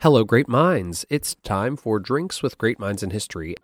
Hello, great minds. It's time for Drinks with Great Minds in History.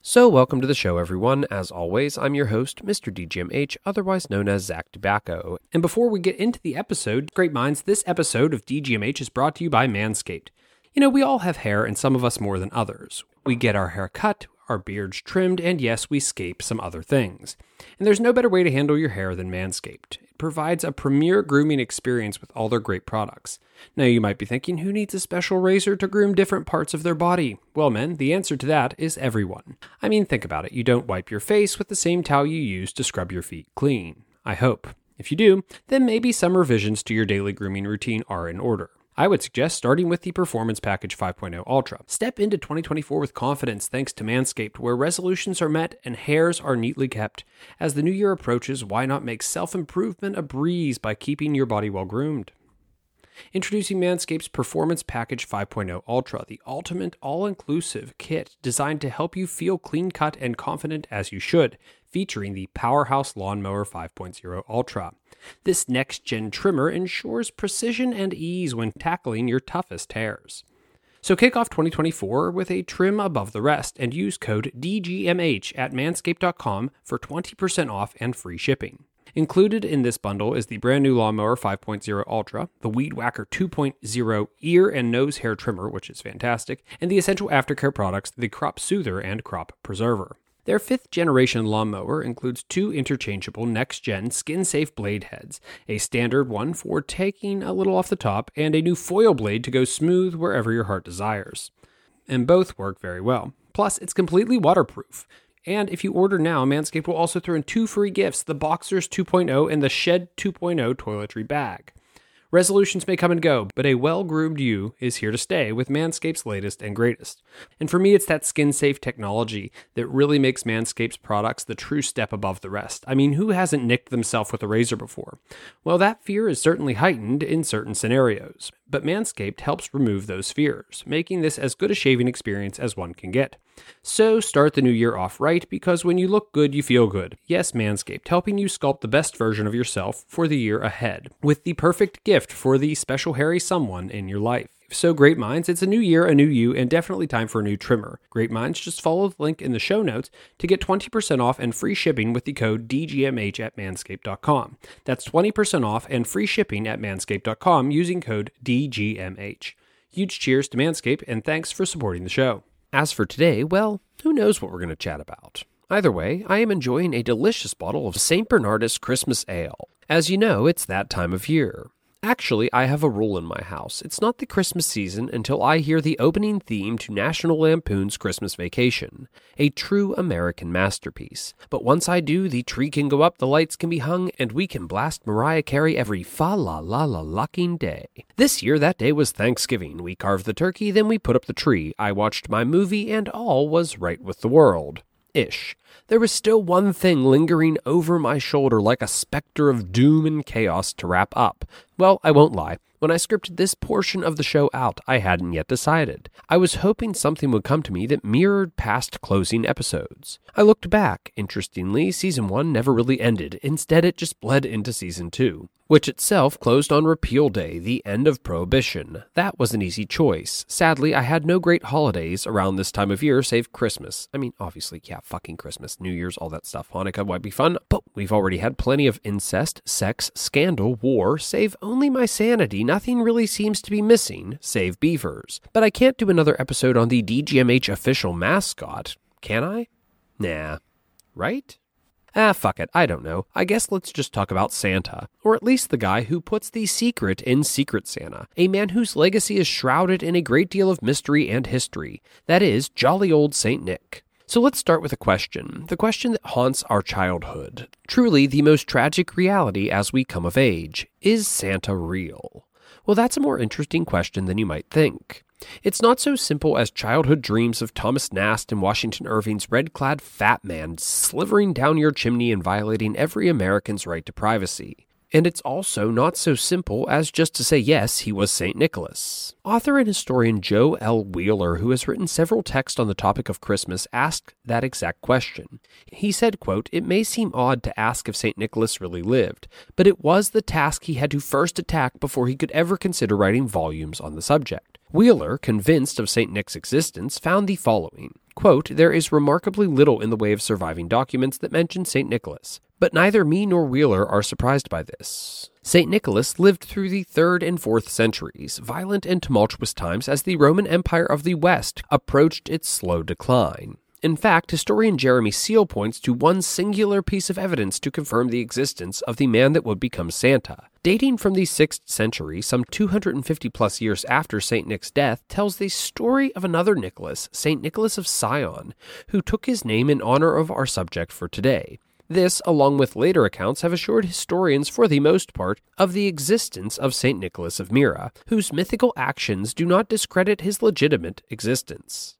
So, welcome to the show, everyone. As always, I'm your host, Mr. DGMH, otherwise known as Zach Tobacco. And before we get into the episode, great minds, this episode of DGMH is brought to you by Manscaped. You know, we all have hair, and some of us more than others. We get our hair cut, our beards trimmed, and yes, we scape some other things. And there's no better way to handle your hair than Manscaped. It provides a premier grooming experience with all their great products. Now, you might be thinking, who needs a special razor to groom different parts of their body? Well, men, the answer to that is everyone. I mean, think about it. You don't wipe your face with the same towel you use to scrub your feet clean. I hope. If you do, then maybe some revisions to your daily grooming routine are in order. I would suggest starting with the Performance Package 5.0 Ultra. Step into 2024 with confidence thanks to Manscaped, where resolutions are met and hairs are neatly kept. As the new year approaches, why not make self improvement a breeze by keeping your body well groomed? Introducing Manscaped's Performance Package 5.0 Ultra, the ultimate all inclusive kit designed to help you feel clean cut and confident as you should, featuring the Powerhouse Lawnmower 5.0 Ultra. This next gen trimmer ensures precision and ease when tackling your toughest hairs. So kick off 2024 with a trim above the rest and use code DGMH at manscaped.com for 20% off and free shipping. Included in this bundle is the brand new Lawnmower 5.0 Ultra, the Weed Whacker 2.0 ear and nose hair trimmer, which is fantastic, and the essential aftercare products, the Crop Soother and Crop Preserver. Their fifth generation lawnmower includes two interchangeable next gen skin safe blade heads, a standard one for taking a little off the top, and a new foil blade to go smooth wherever your heart desires. And both work very well. Plus, it's completely waterproof. And if you order now, Manscaped will also throw in two free gifts the Boxers 2.0 and the Shed 2.0 toiletry bag. Resolutions may come and go, but a well groomed you is here to stay with Manscaped's latest and greatest. And for me, it's that skin safe technology that really makes Manscaped's products the true step above the rest. I mean, who hasn't nicked themselves with a razor before? Well, that fear is certainly heightened in certain scenarios, but Manscaped helps remove those fears, making this as good a shaving experience as one can get. So start the new year off right because when you look good, you feel good. Yes, Manscaped, helping you sculpt the best version of yourself for the year ahead with the perfect gift for the special hairy someone in your life. So, Great Minds, it's a new year, a new you, and definitely time for a new trimmer. Great Minds, just follow the link in the show notes to get 20% off and free shipping with the code DGMH at manscaped.com. That's 20% off and free shipping at manscaped.com using code DGMH. Huge cheers to Manscaped, and thanks for supporting the show. As for today, well, who knows what we're going to chat about? Either way, I am enjoying a delicious bottle of St. Bernardus Christmas Ale. As you know, it's that time of year. Actually, I have a rule in my house. It's not the Christmas season until I hear the opening theme to National Lampoon's Christmas Vacation, a true American masterpiece. But once I do, the tree can go up, the lights can be hung, and we can blast Mariah Carey every fa la la la lucking day. This year, that day was Thanksgiving. We carved the turkey, then we put up the tree. I watched my movie, and all was right with the world. Ish. There was still one thing lingering over my shoulder like a specter of doom and chaos to wrap up. Well, I won't lie. When I scripted this portion of the show out, I hadn't yet decided. I was hoping something would come to me that mirrored past closing episodes. I looked back. Interestingly, season 1 never really ended. Instead, it just bled into season 2 which itself closed on Repeal Day, the end of Prohibition. That was an easy choice. Sadly, I had no great holidays around this time of year save Christmas. I mean, obviously, yeah, fucking Christmas, New Year's, all that stuff. Hanukkah might be fun, but we've already had plenty of incest, sex, scandal, war, save only my sanity. Nothing really seems to be missing, save beavers. But I can't do another episode on the DGMH official mascot, can I? Nah. Right? Ah, fuck it, I don't know. I guess let's just talk about Santa. Or at least the guy who puts the secret in Secret Santa. A man whose legacy is shrouded in a great deal of mystery and history. That is, jolly old St. Nick. So let's start with a question. The question that haunts our childhood. Truly the most tragic reality as we come of age. Is Santa real? Well, that's a more interesting question than you might think. It's not so simple as childhood dreams of Thomas Nast and Washington Irving's red clad fat man slithering down your chimney and violating every American's right to privacy. And it's also not so simple as just to say, yes, he was St. Nicholas. Author and historian Joe L. Wheeler, who has written several texts on the topic of Christmas, asked that exact question. He said, quote, It may seem odd to ask if St. Nicholas really lived, but it was the task he had to first attack before he could ever consider writing volumes on the subject. Wheeler, convinced of St. Nick's existence, found the following Quote, There is remarkably little in the way of surviving documents that mention St. Nicholas, but neither me nor Wheeler are surprised by this. St. Nicholas lived through the 3rd and 4th centuries, violent and tumultuous times as the Roman Empire of the West approached its slow decline. In fact, historian Jeremy Seal points to one singular piece of evidence to confirm the existence of the man that would become Santa. Dating from the 6th century, some 250 plus years after St. Nick's death, tells the story of another Nicholas, St. Nicholas of Sion, who took his name in honor of our subject for today. This, along with later accounts, have assured historians, for the most part, of the existence of St. Nicholas of Myra, whose mythical actions do not discredit his legitimate existence.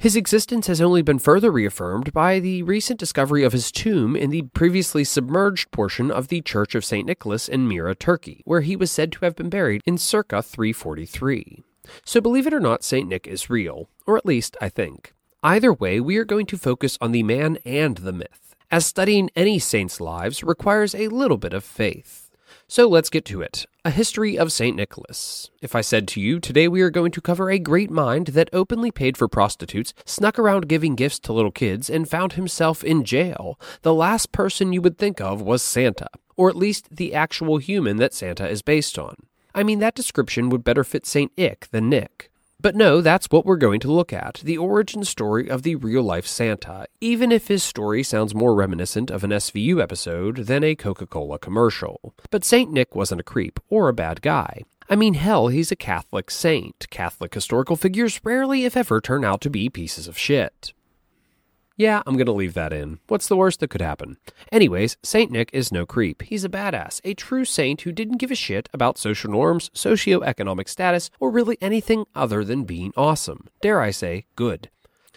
His existence has only been further reaffirmed by the recent discovery of his tomb in the previously submerged portion of the Church of St. Nicholas in Myra, Turkey, where he was said to have been buried in circa 343. So, believe it or not, St. Nick is real, or at least I think. Either way, we are going to focus on the man and the myth, as studying any saint's lives requires a little bit of faith. So let's get to it. A history of St. Nicholas. If I said to you, today we are going to cover a great mind that openly paid for prostitutes, snuck around giving gifts to little kids, and found himself in jail, the last person you would think of was Santa, or at least the actual human that Santa is based on. I mean, that description would better fit St. Ick than Nick. But no, that's what we're going to look at the origin story of the real life Santa, even if his story sounds more reminiscent of an SVU episode than a Coca Cola commercial. But St. Nick wasn't a creep or a bad guy. I mean, hell, he's a Catholic saint. Catholic historical figures rarely, if ever, turn out to be pieces of shit. Yeah, I'm going to leave that in. What's the worst that could happen? Anyways, Saint Nick is no creep. He's a badass, a true saint who didn't give a shit about social norms, socioeconomic status, or really anything other than being awesome. Dare I say, good.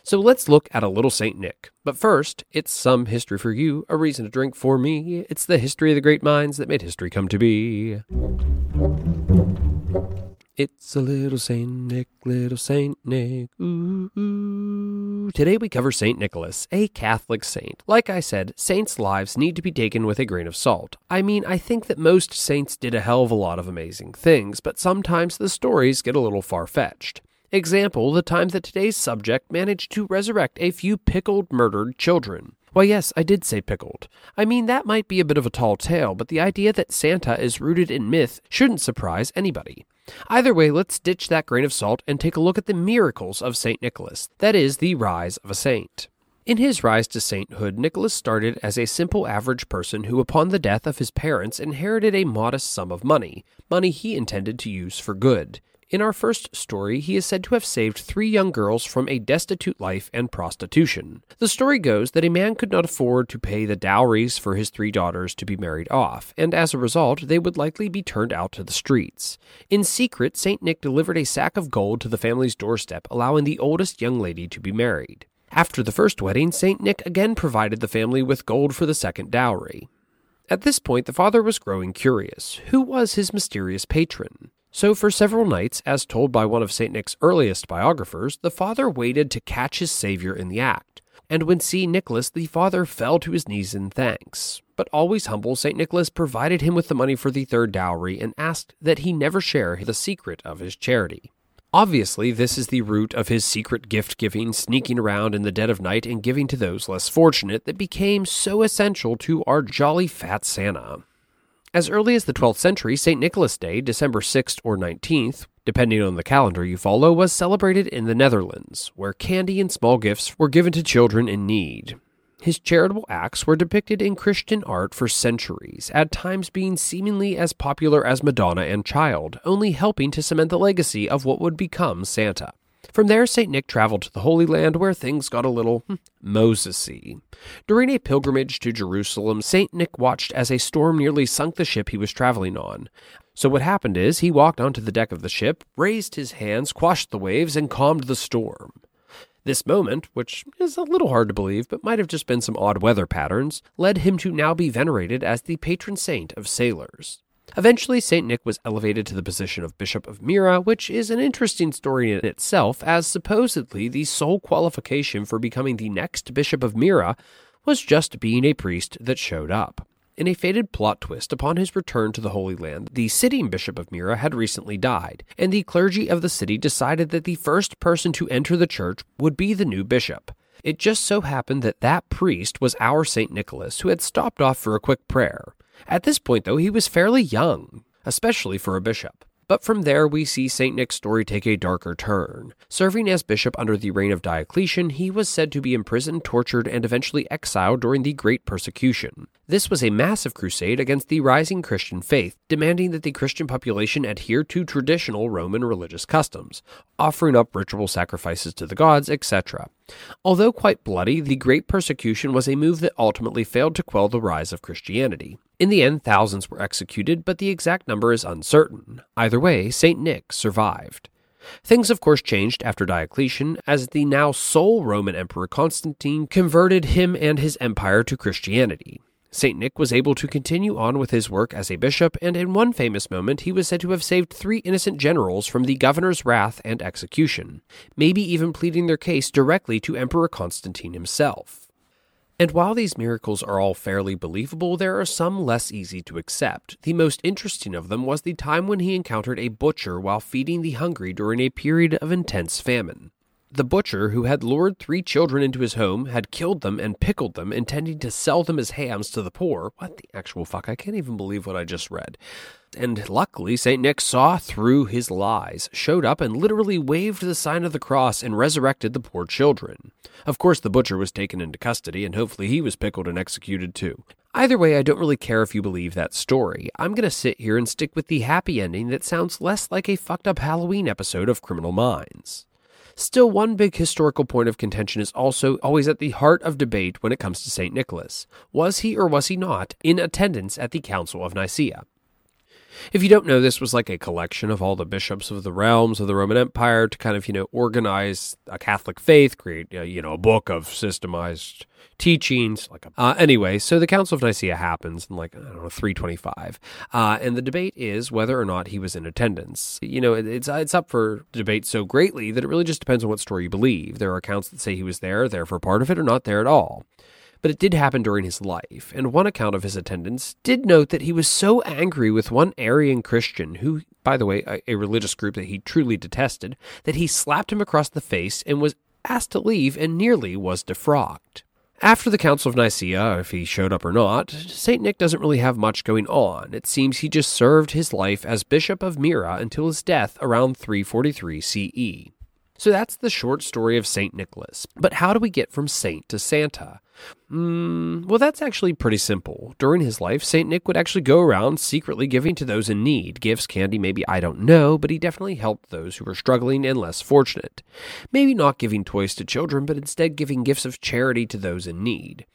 So let's look at a little Saint Nick. But first, it's some history for you, a reason to drink for me. It's the history of the great minds that made history come to be. It's a little Saint Nick, little Saint Nick. Ooh, ooh. Today we cover Saint Nicholas, a Catholic saint. Like I said, saints' lives need to be taken with a grain of salt. I mean, I think that most saints did a hell of a lot of amazing things, but sometimes the stories get a little far fetched. Example, the time that today's subject managed to resurrect a few pickled, murdered children. Why, yes, I did say pickled. I mean, that might be a bit of a tall tale, but the idea that Santa is rooted in myth shouldn't surprise anybody. Either way, let's ditch that grain of salt and take a look at the miracles of St. Nicholas, that is, the rise of a saint. In his rise to sainthood, Nicholas started as a simple average person who, upon the death of his parents, inherited a modest sum of money, money he intended to use for good. In our first story, he is said to have saved three young girls from a destitute life and prostitution. The story goes that a man could not afford to pay the dowries for his three daughters to be married off, and as a result, they would likely be turned out to the streets. In secret, St. Nick delivered a sack of gold to the family's doorstep, allowing the oldest young lady to be married. After the first wedding, St. Nick again provided the family with gold for the second dowry. At this point, the father was growing curious. Who was his mysterious patron? So, for several nights, as told by one of St. Nick's earliest biographers, the father waited to catch his savior in the act. And when seeing Nicholas, the father fell to his knees in thanks. But always humble, St. Nicholas provided him with the money for the third dowry and asked that he never share the secret of his charity. Obviously, this is the root of his secret gift giving, sneaking around in the dead of night and giving to those less fortunate, that became so essential to our jolly fat Santa. As early as the 12th century, St. Nicholas Day, December 6th or 19th, depending on the calendar you follow, was celebrated in the Netherlands, where candy and small gifts were given to children in need. His charitable acts were depicted in Christian art for centuries, at times being seemingly as popular as Madonna and Child, only helping to cement the legacy of what would become Santa. From there, St. Nick traveled to the Holy Land where things got a little hmm, Mosesy. During a pilgrimage to Jerusalem, St. Nick watched as a storm nearly sunk the ship he was traveling on. So, what happened is he walked onto the deck of the ship, raised his hands, quashed the waves, and calmed the storm. This moment, which is a little hard to believe but might have just been some odd weather patterns, led him to now be venerated as the patron saint of sailors. Eventually, St. Nick was elevated to the position of Bishop of Myra, which is an interesting story in itself, as supposedly the sole qualification for becoming the next Bishop of Myra was just being a priest that showed up. In a fated plot twist, upon his return to the Holy Land, the sitting Bishop of Myra had recently died, and the clergy of the city decided that the first person to enter the church would be the new bishop. It just so happened that that priest was our St. Nicholas, who had stopped off for a quick prayer. At this point, though, he was fairly young, especially for a bishop. But from there, we see St. Nick's story take a darker turn. Serving as bishop under the reign of Diocletian, he was said to be imprisoned, tortured, and eventually exiled during the Great Persecution. This was a massive crusade against the rising Christian faith, demanding that the Christian population adhere to traditional Roman religious customs, offering up ritual sacrifices to the gods, etc. Although quite bloody, the Great Persecution was a move that ultimately failed to quell the rise of Christianity. In the end, thousands were executed, but the exact number is uncertain. Either way, St. Nick survived. Things, of course, changed after Diocletian, as the now sole Roman Emperor Constantine converted him and his empire to Christianity. St. Nick was able to continue on with his work as a bishop, and in one famous moment he was said to have saved three innocent generals from the governor's wrath and execution, maybe even pleading their case directly to Emperor Constantine himself. And while these miracles are all fairly believable, there are some less easy to accept. The most interesting of them was the time when he encountered a butcher while feeding the hungry during a period of intense famine. The butcher, who had lured three children into his home, had killed them and pickled them, intending to sell them as hams to the poor. What the actual fuck? I can't even believe what I just read. And luckily, St. Nick saw through his lies, showed up, and literally waved the sign of the cross and resurrected the poor children. Of course, the butcher was taken into custody, and hopefully he was pickled and executed too. Either way, I don't really care if you believe that story. I'm going to sit here and stick with the happy ending that sounds less like a fucked up Halloween episode of Criminal Minds. Still, one big historical point of contention is also always at the heart of debate when it comes to St. Nicholas. Was he or was he not in attendance at the Council of Nicaea? If you don't know, this was like a collection of all the bishops of the realms of the Roman Empire to kind of, you know, organize a Catholic faith, create, you know, a book of systemized teachings. Like, a, uh, anyway, so the Council of Nicaea happens in like I don't know 325, uh, and the debate is whether or not he was in attendance. You know, it, it's it's up for debate so greatly that it really just depends on what story you believe. There are accounts that say he was there, there for part of it, or not there at all but it did happen during his life, and one account of his attendance did note that he was so angry with one Arian Christian, who, by the way, a, a, religious group that he truly detested, that he slapped him across the face and was asked to leave and nearly was defrocked. After the Council of Nicaea, if he showed up or not, St. Nick doesn't really have much going on. It seems he just served his life as Bishop of Myra until his death around 343 CE. So that's the short story of St. Nicholas. But how do we get from saint to Santa? Mm, well, that's actually pretty simple. During his life, St. Nick would actually go around secretly giving to those in need. Gifts, candy, maybe, I don't know, but he definitely helped those who were struggling and less fortunate. Maybe not giving toys to children, but instead giving gifts of charity to those in need.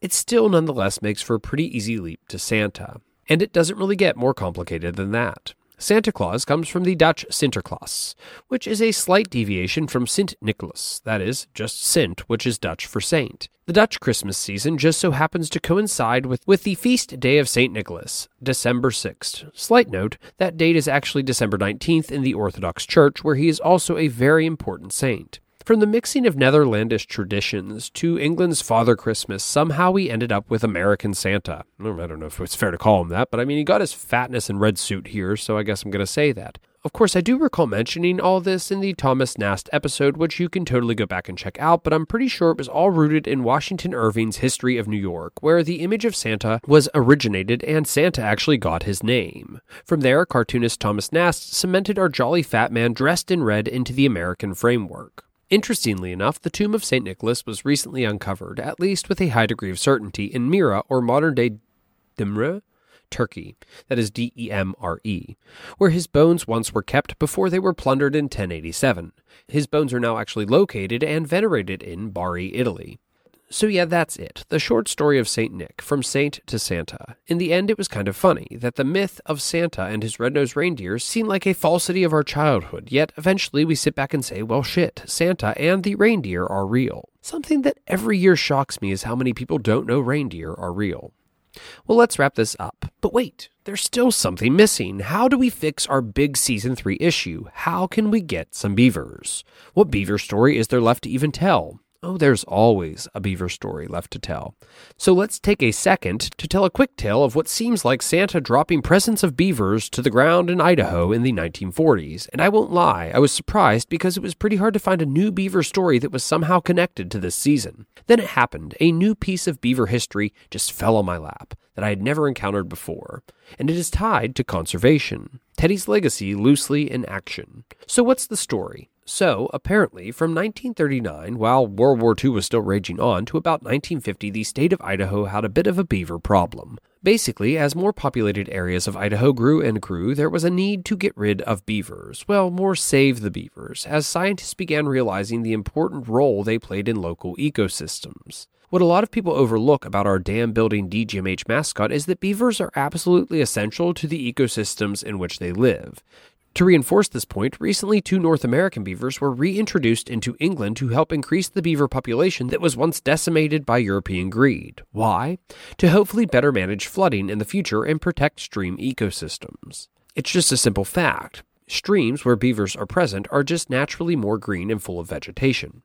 It still nonetheless makes for a pretty easy leap to Santa. And it doesn't really get more complicated than that. Santa Claus comes from the Dutch Sinterklaas, which is a slight deviation from Sint Nicholas, that is, just Sint, which is Dutch for saint. The Dutch Christmas season just so happens to coincide with, with the feast day of St. Nicholas, December 6th. Slight note, that date is actually December 19th in the Orthodox Church, where he is also a very important saint. From the mixing of Netherlandish traditions to England's Father Christmas, somehow we ended up with American Santa. I don't know if it's fair to call him that, but I mean, he got his fatness and red suit here, so I guess I'm going to say that. Of course, I do recall mentioning all this in the Thomas Nast episode, which you can totally go back and check out, but I'm pretty sure it was all rooted in Washington Irving's History of New York, where the image of Santa was originated and Santa actually got his name. From there, cartoonist Thomas Nast cemented our jolly fat man dressed in red into the American framework. Interestingly enough, the tomb of St. Nicholas was recently uncovered, at least with a high degree of certainty, in Myra or modern day Demre, Turkey, that is D E M R E, where his bones once were kept before they were plundered in 1087. His bones are now actually located and venerated in Bari, Italy. So, yeah, that's it. The short story of St. Nick, from saint to Santa. In the end, it was kind of funny that the myth of Santa and his red nosed reindeer seemed like a falsity of our childhood, yet eventually we sit back and say, well, shit, Santa and the reindeer are real. Something that every year shocks me is how many people don't know reindeer are real. Well, let's wrap this up. But wait, there's still something missing. How do we fix our big season 3 issue? How can we get some beavers? What beaver story is there left to even tell? Oh, there's always a beaver story left to tell. So let's take a second to tell a quick tale of what seems like Santa dropping presents of beavers to the ground in Idaho in the 1940s. And I won't lie, I was surprised because it was pretty hard to find a new beaver story that was somehow connected to this season. Then it happened. A new piece of beaver history just fell on my lap that I had never encountered before, and it is tied to conservation. Teddy's legacy loosely in action. So, what's the story? So, apparently, from 1939, while World War II was still raging on, to about 1950, the state of Idaho had a bit of a beaver problem. Basically, as more populated areas of Idaho grew and grew, there was a need to get rid of beavers. Well, more save the beavers, as scientists began realizing the important role they played in local ecosystems. What a lot of people overlook about our dam building DGMH mascot is that beavers are absolutely essential to the ecosystems in which they live. To reinforce this point, recently two North American beavers were reintroduced into England to help increase the beaver population that was once decimated by European greed. Why? To hopefully better manage flooding in the future and protect stream ecosystems. It's just a simple fact. Streams where beavers are present are just naturally more green and full of vegetation.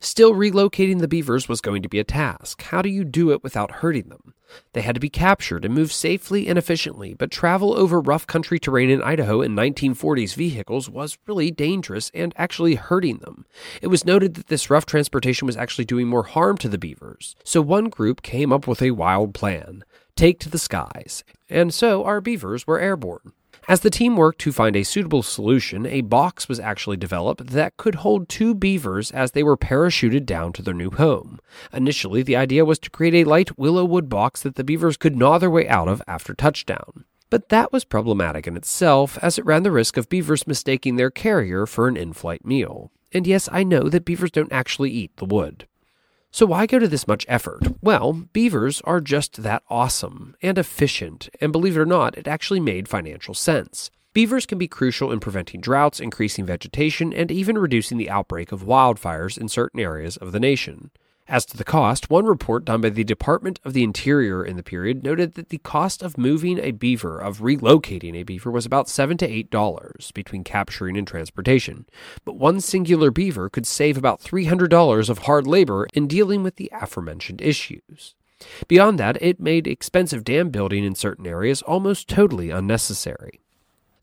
Still, relocating the beavers was going to be a task. How do you do it without hurting them? They had to be captured and moved safely and efficiently, but travel over rough country terrain in Idaho in 1940s vehicles was really dangerous and actually hurting them. It was noted that this rough transportation was actually doing more harm to the beavers. So one group came up with a wild plan take to the skies. And so our beavers were airborne. As the team worked to find a suitable solution, a box was actually developed that could hold two beavers as they were parachuted down to their new home. Initially, the idea was to create a light willow wood box that the beavers could gnaw their way out of after touchdown. But that was problematic in itself, as it ran the risk of beavers mistaking their carrier for an in flight meal. And yes, I know that beavers don't actually eat the wood. So, why go to this much effort? Well, beavers are just that awesome and efficient, and believe it or not, it actually made financial sense. Beavers can be crucial in preventing droughts, increasing vegetation, and even reducing the outbreak of wildfires in certain areas of the nation. As to the cost, one report done by the Department of the Interior in the period noted that the cost of moving a beaver, of relocating a beaver, was about seven to eight dollars between capturing and transportation. But one singular beaver could save about three hundred dollars of hard labor in dealing with the aforementioned issues. Beyond that, it made expensive dam building in certain areas almost totally unnecessary.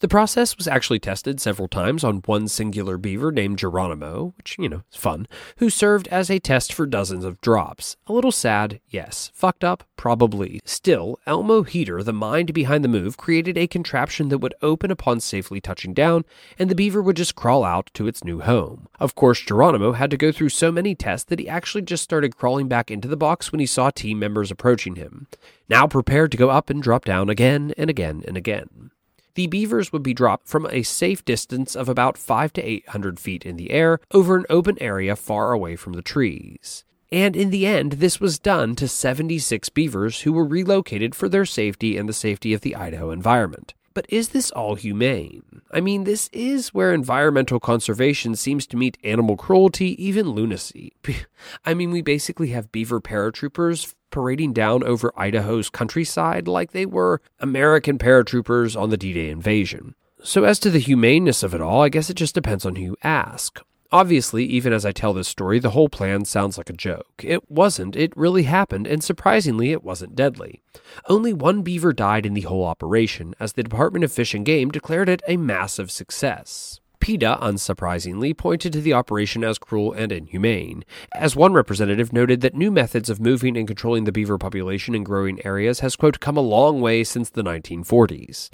The process was actually tested several times on one singular beaver named Geronimo, which, you know, is fun, who served as a test for dozens of drops. A little sad, yes. Fucked up, probably. Still, Elmo Heter, the mind behind the move, created a contraption that would open upon safely touching down, and the beaver would just crawl out to its new home. Of course, Geronimo had to go through so many tests that he actually just started crawling back into the box when he saw team members approaching him, now prepared to go up and drop down again and again and again the beavers would be dropped from a safe distance of about 5 to 800 feet in the air over an open area far away from the trees. And in the end, this was done to 76 beavers who were relocated for their safety and the safety of the Idaho environment. But is this all humane? I mean, this is where environmental conservation seems to meet animal cruelty, even lunacy. I mean, we basically have beaver paratroopers parading down over Idaho's countryside like they were American paratroopers on the D Day invasion. So, as to the humaneness of it all, I guess it just depends on who you ask. Obviously, even as I tell this story, the whole plan sounds like a joke. It wasn't, it really happened, and surprisingly, it wasn't deadly. Only one beaver died in the whole operation, as the Department of Fish and Game declared it a massive success. PETA, unsurprisingly, pointed to the operation as cruel and inhumane, as one representative noted that new methods of moving and controlling the beaver population in growing areas has, quote, come a long way since the 1940s.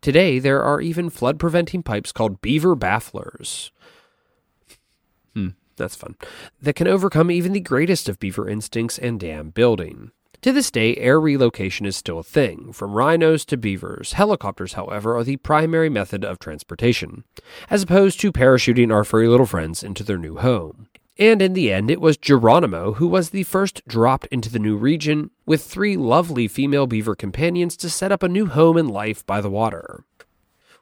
Today, there are even flood preventing pipes called beaver bafflers. Hmm, that's fun. That can overcome even the greatest of beaver instincts and dam building. To this day, air relocation is still a thing, from rhinos to beavers. Helicopters, however, are the primary method of transportation, as opposed to parachuting our furry little friends into their new home. And in the end, it was Geronimo who was the first dropped into the new region with three lovely female beaver companions to set up a new home and life by the water.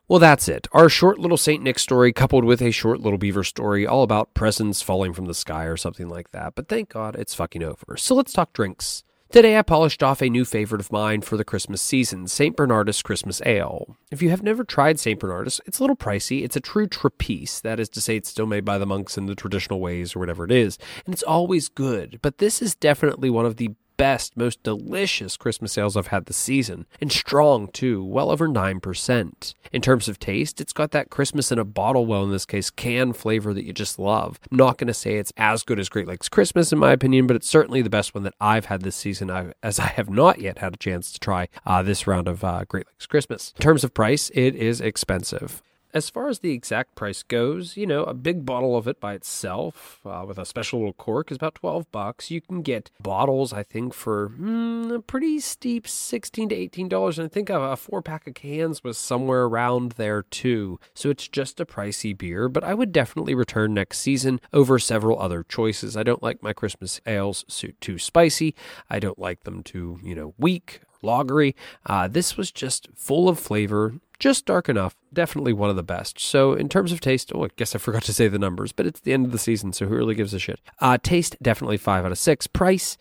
Well, that's it. Our short little St. Nick story coupled with a short little beaver story all about presents falling from the sky or something like that. But thank God it's fucking over. So let's talk drinks. Today I polished off a new favorite of mine for the Christmas season, St. Bernardus Christmas Ale. If you have never tried St. Bernardus, it's a little pricey. It's a true Trappist, that is to say, it's still made by the monks in the traditional ways or whatever it is, and it's always good. But this is definitely one of the best, most delicious Christmas ales I've had this season. And strong, too, well over 9%. In terms of taste, it's got that Christmas in a bottle, well, in this case, can flavor that you just love. I'm not going to say it's as good as Great Lakes Christmas, in my opinion, but it's certainly the best one that I've had this season, as I have not yet had a chance to try uh, this round of uh, Great Lakes Christmas. In terms of price, it is expensive. As far as the exact price goes, you know, a big bottle of it by itself uh, with a special little cork is about 12 bucks. You can get bottles, I think, for mm, a pretty steep 16 to 18 dollars. And I think a, four pack of cans was somewhere around there too. So it's just a pricey beer, but I would definitely return next season over several other choices. I don't like my Christmas ales too spicy. I don't like them too, you know, weak lagery. Uh, this was just full of flavor, just dark enough. Definitely one of the best. So, in terms of taste, oh, I guess I forgot to say the numbers, but it's the end of the season, so who really gives a shit? Uh, taste, definitely 5 out of 6. Price,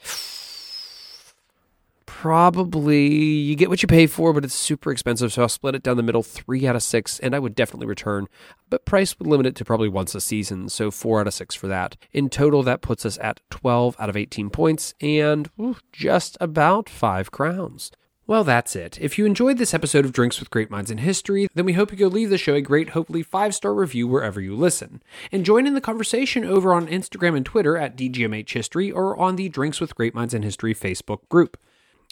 probably you get what you pay for, but it's super expensive. So I'll split it down the middle, three out of six, and I would definitely return. But price would limit it to probably once a season, so four out of six for that. In total, that puts us at 12 out of 18 points and ooh, just about five crowns. Well, that's it. If you enjoyed this episode of Drinks with Great Minds in History, then we hope you go leave the show a great, hopefully five star review wherever you listen. And join in the conversation over on Instagram and Twitter at DGMH History or on the Drinks with Great Minds in History Facebook group.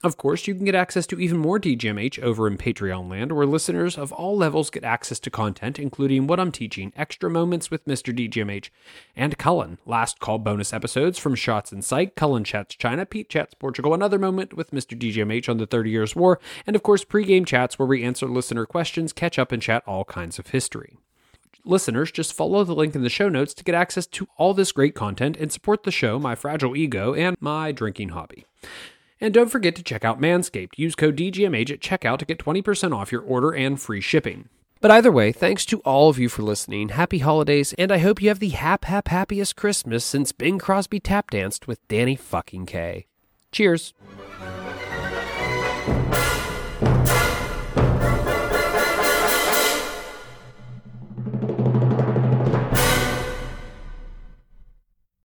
Of course, you can get access to even more DGMH over in Patreon land, where listeners of all levels get access to content, including what I'm teaching, extra moments with Mr. DGMH, and Cullen, last call bonus episodes from Shots in Sight, Cullen Chats China, Pete Chats Portugal, another moment with Mr. DGMH on the 30 Years' War, and of course, pregame chats where we answer listener questions, catch up, and chat all kinds of history listeners, just follow the link in the show notes to get access to all this great content and support the show, my fragile ego, and my drinking hobby. And don't forget to check out Manscaped. Use code DGMH at checkout to get 20% off your order and free shipping. But either way, thanks to all of you for listening. Happy holidays, and I hope you have the hap hap happiest Christmas since Bing Crosby tap danced with Danny fucking Kaye. Cheers.